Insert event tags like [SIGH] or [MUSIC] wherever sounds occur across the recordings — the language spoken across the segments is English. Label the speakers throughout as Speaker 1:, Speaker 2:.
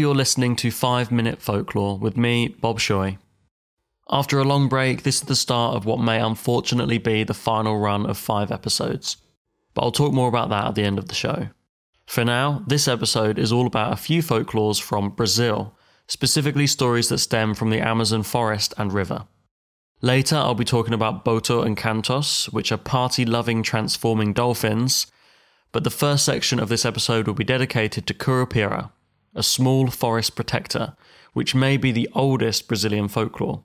Speaker 1: You're listening to 5 Minute Folklore with me, Bob Shoy. After a long break, this is the start of what may unfortunately be the final run of 5 episodes. But I'll talk more about that at the end of the show. For now, this episode is all about a few folklores from Brazil, specifically stories that stem from the Amazon forest and river. Later, I'll be talking about Boto encantos, which are party loving transforming dolphins. But the first section of this episode will be dedicated to Curupira, a small forest protector, which may be the oldest Brazilian folklore.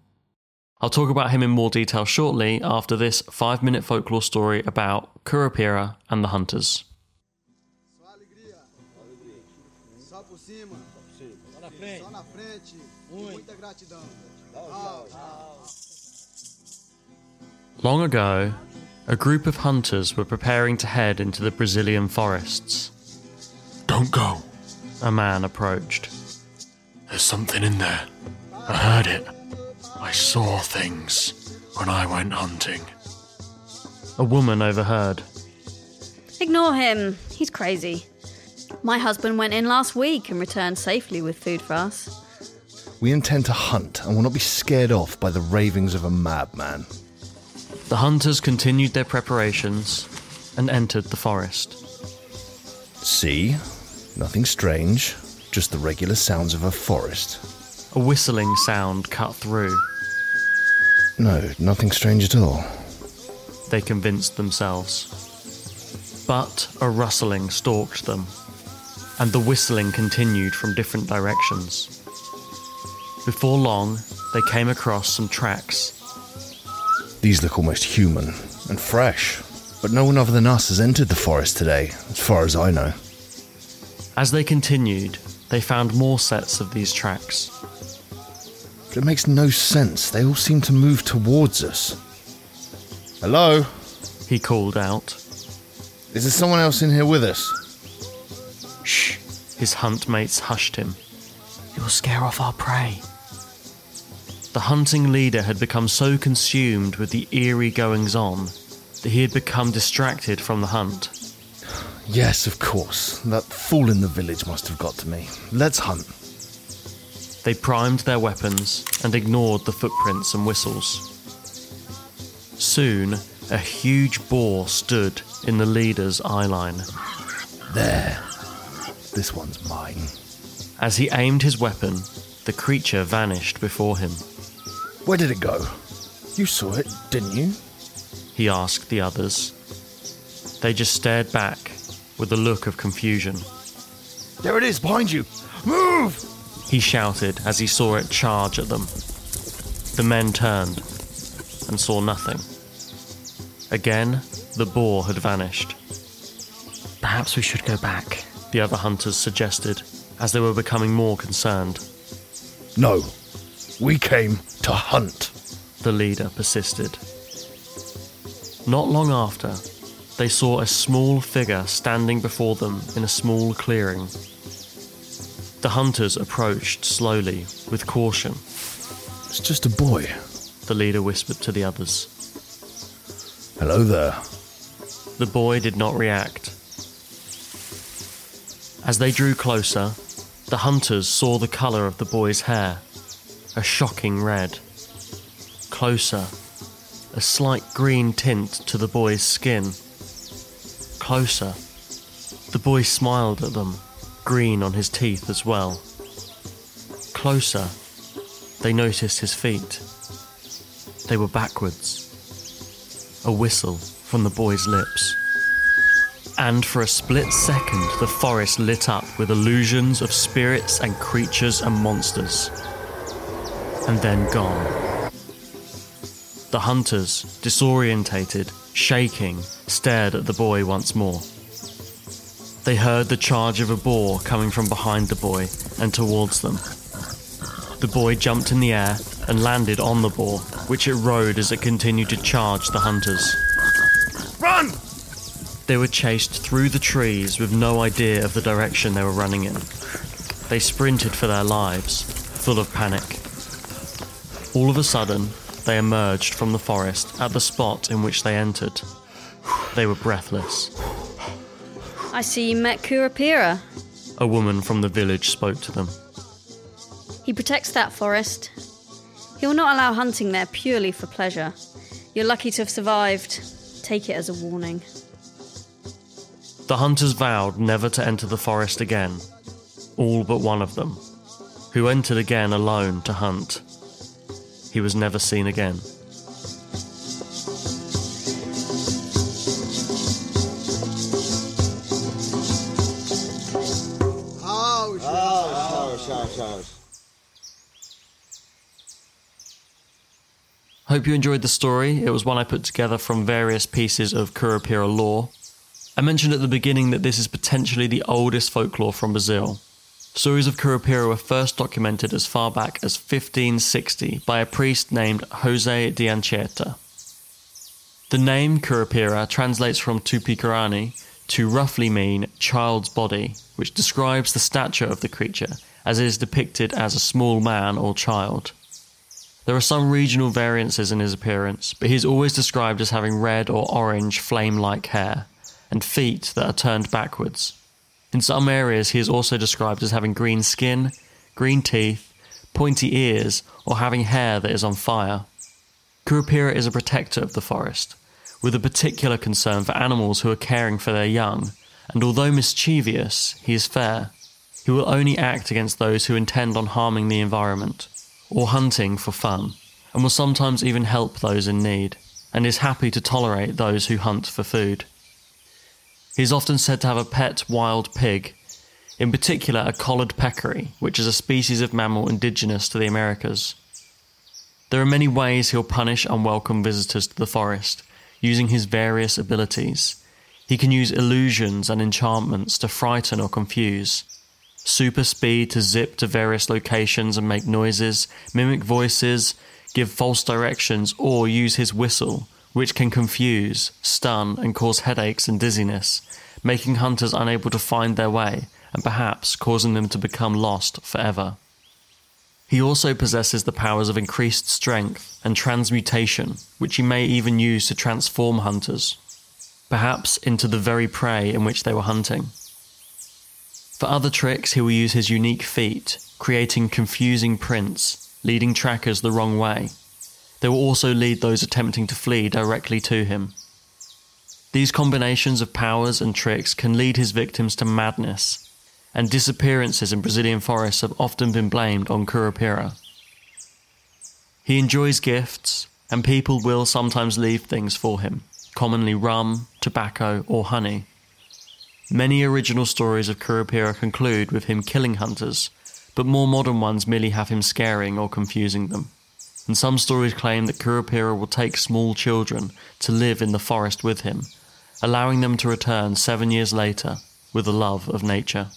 Speaker 1: I'll talk about him in more detail shortly after this five minute folklore story about Curupira and the hunters.
Speaker 2: Só alegria. Só por cima. Só na frente. Só na frente. Muita gratidão.
Speaker 1: Long ago, a group of hunters were preparing to head into the Brazilian forests.
Speaker 3: Don't go.
Speaker 1: A man approached.
Speaker 3: There's something in there. I heard it. I saw things when I went hunting.
Speaker 1: A woman overheard.
Speaker 4: Ignore him. He's crazy. My husband went in last week and returned safely with food for us.
Speaker 5: We intend to hunt and will not be scared off by the ravings of a madman.
Speaker 1: The hunters continued their preparations and entered the forest.
Speaker 5: See? Nothing strange, just the regular sounds of a forest.
Speaker 1: A whistling sound cut through.
Speaker 5: No, nothing strange at all.
Speaker 1: They convinced themselves. But a rustling stalked them, and the whistling continued from different directions. Before long, they came across some tracks.
Speaker 5: These look almost human and fresh, but no one other than us has entered the forest today, as far as I know.
Speaker 1: As they continued, they found more sets of these tracks.
Speaker 5: It makes no sense. They all seem to move towards us. Hello?
Speaker 1: He called out.
Speaker 5: Is there someone else in here with us?
Speaker 1: Shh! His hunt mates hushed him. You'll scare off our prey. The hunting leader had become so consumed with the eerie goings on that he had become distracted from the hunt.
Speaker 5: Yes, of course. That fool in the village must have got to me. Let's hunt.
Speaker 1: They primed their weapons and ignored the footprints and whistles. Soon, a huge boar stood in the leader's eyeline.
Speaker 5: There. This one's mine.
Speaker 1: As he aimed his weapon, the creature vanished before him.
Speaker 5: Where did it go? You saw it, didn't you?
Speaker 1: He asked the others. They just stared back with a look of confusion.
Speaker 5: There it is, behind you. Move!
Speaker 1: He shouted as he saw it charge at them. The men turned and saw nothing. Again, the boar had vanished. Perhaps we should go back, the other hunters suggested, as they were becoming more concerned.
Speaker 5: No. We came to hunt.
Speaker 1: The leader persisted. Not long after, they saw a small figure standing before them in a small clearing. The hunters approached slowly, with caution.
Speaker 5: It's just a boy.
Speaker 1: The leader whispered to the others.
Speaker 5: Hello there.
Speaker 1: The boy did not react. As they drew closer, the hunters saw the colour of the boy's hair a shocking red. Closer, a slight green tint to the boy's skin. Closer, the boy smiled at them, green on his teeth as well. Closer, they noticed his feet. They were backwards. A whistle from the boy's lips. And for a split second, the forest lit up with illusions of spirits and creatures and monsters. And then gone. The hunters, disorientated, shaking, stared at the boy once more. They heard the charge of a boar coming from behind the boy and towards them. The boy jumped in the air and landed on the boar, which it rode as it continued to charge the hunters.
Speaker 3: Run!
Speaker 1: They were chased through the trees with no idea of the direction they were running in. They sprinted for their lives, full of panic. All of a sudden, they emerged from the forest at the spot in which they entered. They were breathless.
Speaker 4: I see you met Curupira.
Speaker 1: A woman from the village spoke to them.
Speaker 4: He protects that forest. He will not allow hunting there purely for pleasure. You're lucky to have survived. Take it as a warning.
Speaker 1: The hunters vowed never to enter the forest again, all but one of them, who entered again alone to hunt. He was never seen again. Hope you enjoyed the story. It was one I put together from various pieces of Curupira lore. I mentioned at the beginning that this is potentially the oldest folklore from Brazil. Stories of Curupira were first documented as far back as 1560 by a priest named Jose de Anchieta. The name Curupira translates from Tupi-Guarani to roughly mean child's body, which describes the stature of the creature, as it is depicted as a small man or child. There are some regional variances in his appearance, but he is always described as having red or orange flame like hair and feet that are turned backwards. In some areas, he is also described as having green skin, green teeth, pointy ears, or having hair that is on fire. Curupira is a protector of the forest, with a particular concern for animals who are caring for their young, and although mischievous, he is fair. He will only act against those who intend on harming the environment or hunting for fun, and will sometimes even help those in need, and is happy to tolerate those who hunt for food. He is often said to have a pet wild pig, in particular a collared peccary, which is a species of mammal indigenous to the Americas. There are many ways he'll punish unwelcome visitors to the forest, using his various abilities. He can use illusions and enchantments to frighten or confuse, super speed to zip to various locations and make noises, mimic voices, give false directions, or use his whistle, which can confuse, stun, and cause headaches and dizziness, making hunters unable to find their way and perhaps causing them to become lost forever. He also possesses the powers of increased strength and transmutation, which he may even use to transform hunters, perhaps into the very prey in which they were hunting. For other tricks, he will use his unique feet, creating confusing prints, leading trackers the wrong way. They will also lead those attempting to flee directly to him. These combinations of powers and tricks can lead his victims to madness, and disappearances in Brazilian forests have often been blamed on Curupira. He enjoys gifts, and people will sometimes leave things for him, commonly rum, tobacco, or honey. Many original stories of Curupira conclude with him killing hunters, but more modern ones merely have him scaring or confusing them. And some stories claim that Curupira will take small children to live in the forest with him, allowing them to return seven years later with a love of nature.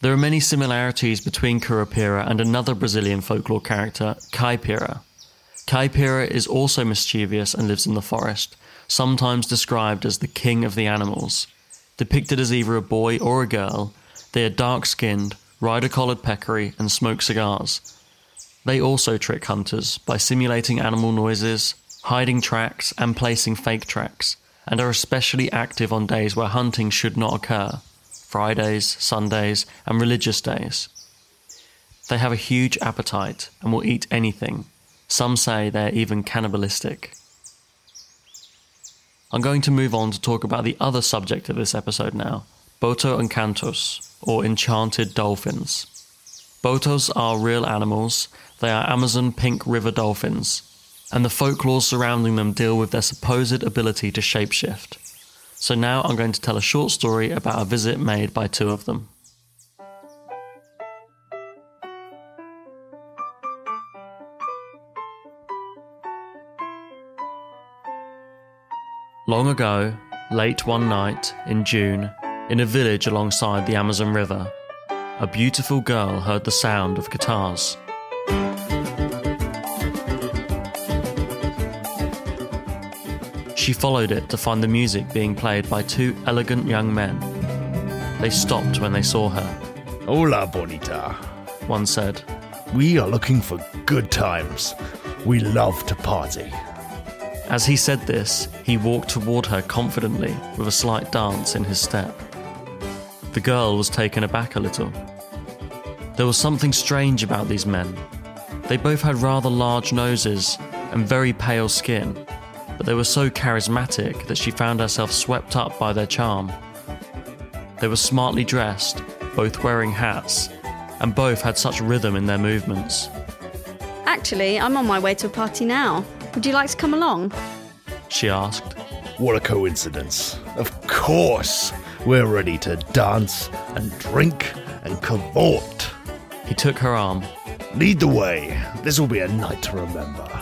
Speaker 1: There are many similarities between Curupira and another Brazilian folklore character, Caipora. Caipora is also mischievous and lives in the forest, sometimes described as the king of the animals. Depicted as either a boy or a girl, they are dark skinned, ride a collared peccary, and smoke cigars. They also trick hunters by simulating animal noises, hiding tracks, and placing fake tracks, and are especially active on days where hunting should not occur Fridays, Sundays, and religious days. They have a huge appetite and will eat anything. Some say they're even cannibalistic. I'm going to move on to talk about the other subject of this episode now Boto encantos, or enchanted dolphins. Botos are real animals, they are Amazon pink river dolphins, and the folklore surrounding them deal with their supposed ability to shapeshift. So now I'm going to tell a short story about a visit made by two of them. Long ago, late one night in June, in a village alongside the Amazon River, a beautiful girl heard the sound of guitars. She followed it to find the music being played by two elegant young men. They stopped when they saw her.
Speaker 5: Hola, bonita.
Speaker 1: One said,
Speaker 5: We are looking for good times. We love to party.
Speaker 1: As he said this, he walked toward her confidently with a slight dance in his step. The girl was taken aback a little. There was something strange about these men. They both had rather large noses and very pale skin, but they were so charismatic that she found herself swept up by their charm. They were smartly dressed, both wearing hats, and both had such rhythm in their movements.
Speaker 4: Actually, I'm on my way to a party now. Would you like to come along?
Speaker 1: She asked.
Speaker 5: What a coincidence. Of course, we're ready to dance and drink and cavort.
Speaker 1: He took her arm.
Speaker 5: Lead the way. This will be a night to remember.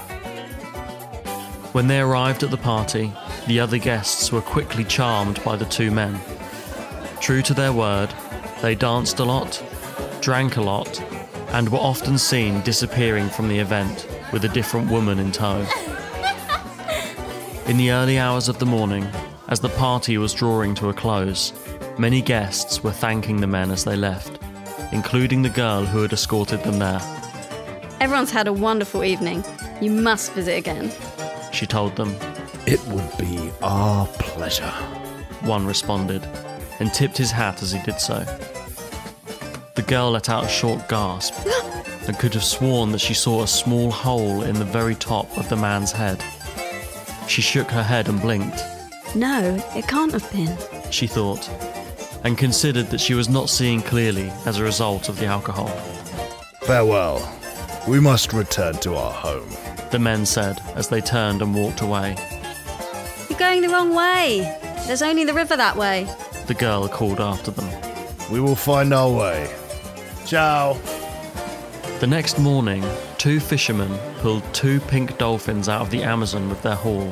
Speaker 1: When they arrived at the party, the other guests were quickly charmed by the two men. True to their word, they danced a lot, drank a lot, and were often seen disappearing from the event with a different woman in tow. In the early hours of the morning, as the party was drawing to a close, many guests were thanking the men as they left, including the girl who had escorted them there.
Speaker 4: Everyone's had a wonderful evening. You must visit again.
Speaker 1: She told them.
Speaker 5: It would be our pleasure.
Speaker 1: One responded, and tipped his hat as he did so. The girl let out a short gasp [GASPS] and could have sworn that she saw a small hole in the very top of the man's head. She shook her head and blinked.
Speaker 4: No, it can't have been.
Speaker 1: She thought, and considered that she was not seeing clearly as a result of the alcohol.
Speaker 5: Farewell. We must return to our home.
Speaker 1: The men said as they turned and walked away.
Speaker 4: You're going the wrong way. There's only the river that way.
Speaker 1: The girl called after them.
Speaker 5: We will find our way. Ciao.
Speaker 1: The next morning, two fishermen pulled two pink dolphins out of the Amazon with their haul.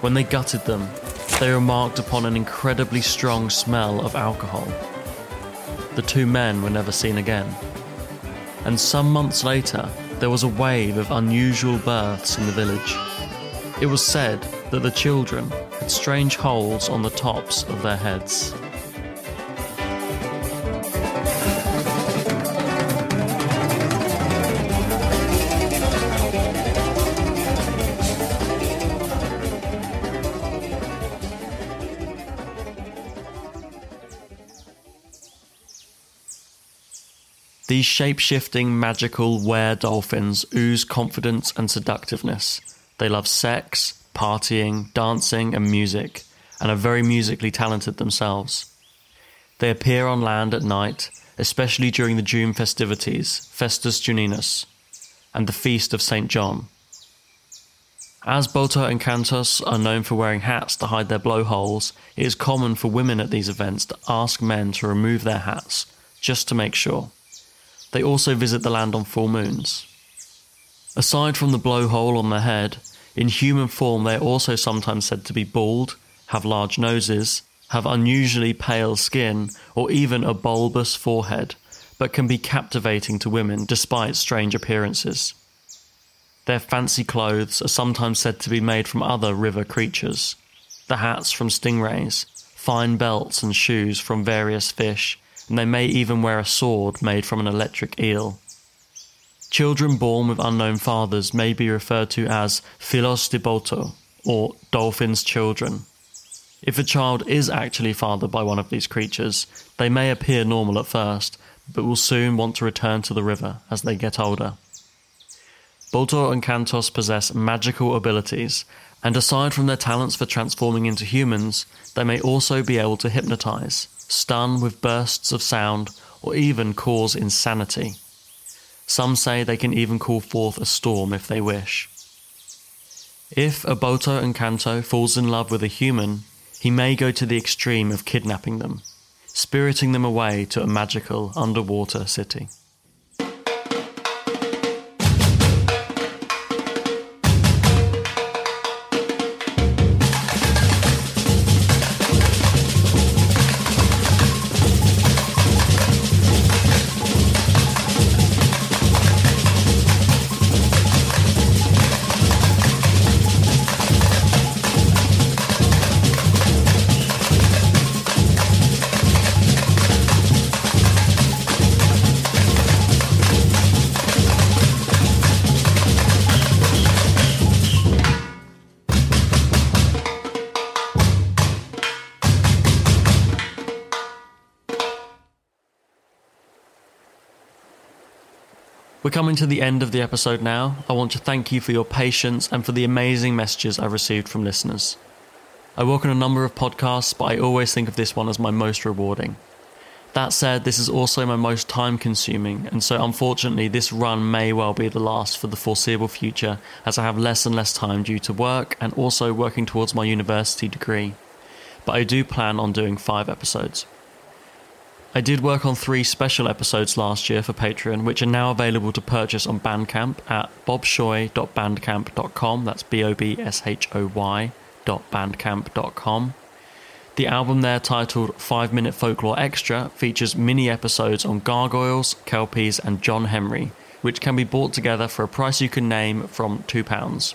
Speaker 1: When they gutted them, they remarked upon an incredibly strong smell of alcohol. The two men were never seen again. And some months later, there was a wave of unusual births in the village. It was said that the children had strange holes on the tops of their heads. These shape shifting, magical were dolphins ooze confidence and seductiveness. They love sex, partying, dancing, and music, and are very musically talented themselves. They appear on land at night, especially during the June festivities, Festas Juninas, and the Feast of St. John. As Boto encantos are known for wearing hats to hide their blowholes, it is common for women at these events to ask men to remove their hats, just to make sure. They also visit the land on full moons. Aside from the blowhole on their head, in human form they are also sometimes said to be bald, have large noses, have unusually pale skin or even a bulbous forehead, but can be captivating to women despite strange appearances. Their fancy clothes are sometimes said to be made from other river creatures, the hats from stingrays, fine belts and shoes from various fish, and they may even wear a sword made from an electric eel. Children born with unknown fathers may be referred to as filhos de boto, or dolphin's children. If a child is actually fathered by one of these creatures, they may appear normal at first, but will soon want to return to the river as they get older. Boto encantos possess magical abilities, and aside from their talents for transforming into humans, they may also be able to hypnotize, stun with bursts of sound, or even cause insanity. Some say they can even call forth a storm if they wish. If a Boto encanto falls in love with a human, he may go to the extreme of kidnapping them, spiriting them away to a magical underwater city. We're coming to the end of the episode now. I want to thank you for your patience and for the amazing messages I've received from listeners. I work on a number of podcasts, but I always think of this one as my most rewarding. That said, this is also my most time consuming, and so unfortunately, this run may well be the last for the foreseeable future as I have less and less time due to work and also working towards my university degree. But I do plan on doing five episodes. I did work on three special episodes last year for Patreon, which are now available to purchase on Bandcamp at bobshoy.bandcamp.com. That's B O B S H O Y dot bandcamp.com. The album there, titled 5 Minute Folklore Extra, features mini episodes on gargoyles, kelpies, and John Henry, which can be bought together for a price you can name from £2.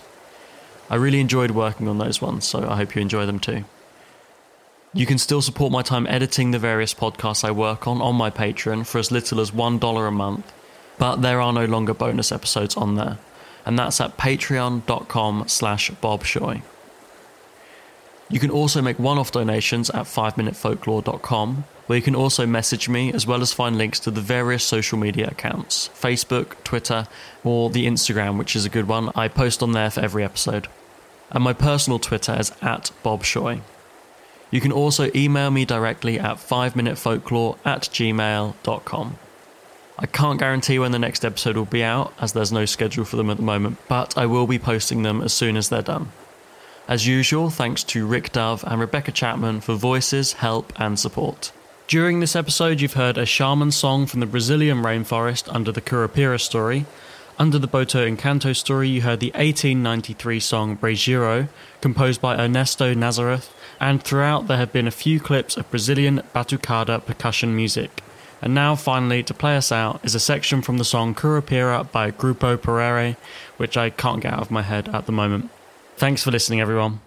Speaker 1: I really enjoyed working on those ones, so I hope you enjoy them too. You can still support my time editing the various podcasts I work on on my Patreon for as little as $1 a month, but there are no longer bonus episodes on there, and that's at patreon.com slash bobshoy. You can also make one-off donations at 5minutefolklore.com, where you can also message me as well as find links to the various social media accounts, Facebook, Twitter, or the Instagram, which is a good one. I post on there for every episode. And my personal Twitter is at bobshoy. You can also email me directly at 5minutefolklore at gmail.com. I can't guarantee when the next episode will be out, as there's no schedule for them at the moment, but I will be posting them as soon as they're done. As usual, thanks to Rick Dove and Rebecca Chapman for voices, help, and support. During this episode, you've heard a shaman song from the Brazilian rainforest under the Curupira story. Under the Boto Encanto story, you heard the 1893 song Brejeiro, composed by Ernesto Nazareth, and throughout there have been a few clips of Brazilian batucada percussion music. And now, finally, to play us out is a section from the song Curupira by Grupo Perere, which I can't get out of my head at the moment. Thanks for listening, everyone.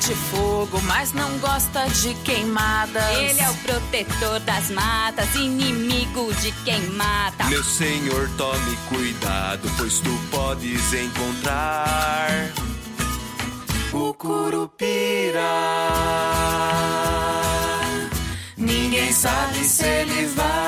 Speaker 6: De fogo, mas não gosta de queimadas.
Speaker 7: Ele é o protetor das matas, inimigo de quem mata.
Speaker 8: Meu senhor, tome cuidado, pois tu podes encontrar o Curupira. Ninguém sabe se ele vai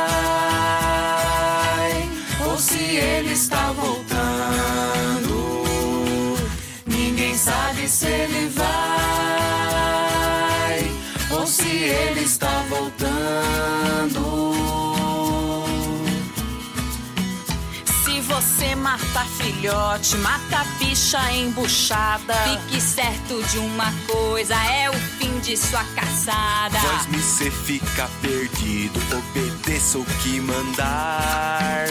Speaker 6: mata filhote, mata bicha embuchada.
Speaker 7: Fique certo de uma coisa, é o fim de sua caçada.
Speaker 8: Pois me cê fica perdido, obedeça o que mandar.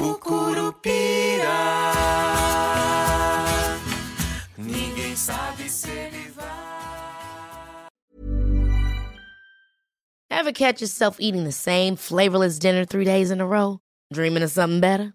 Speaker 8: O Curupira. Ninguém sabe se ele vai.
Speaker 9: Ever catch yourself eating the same flavorless dinner three days in a row? Dreaming of something better?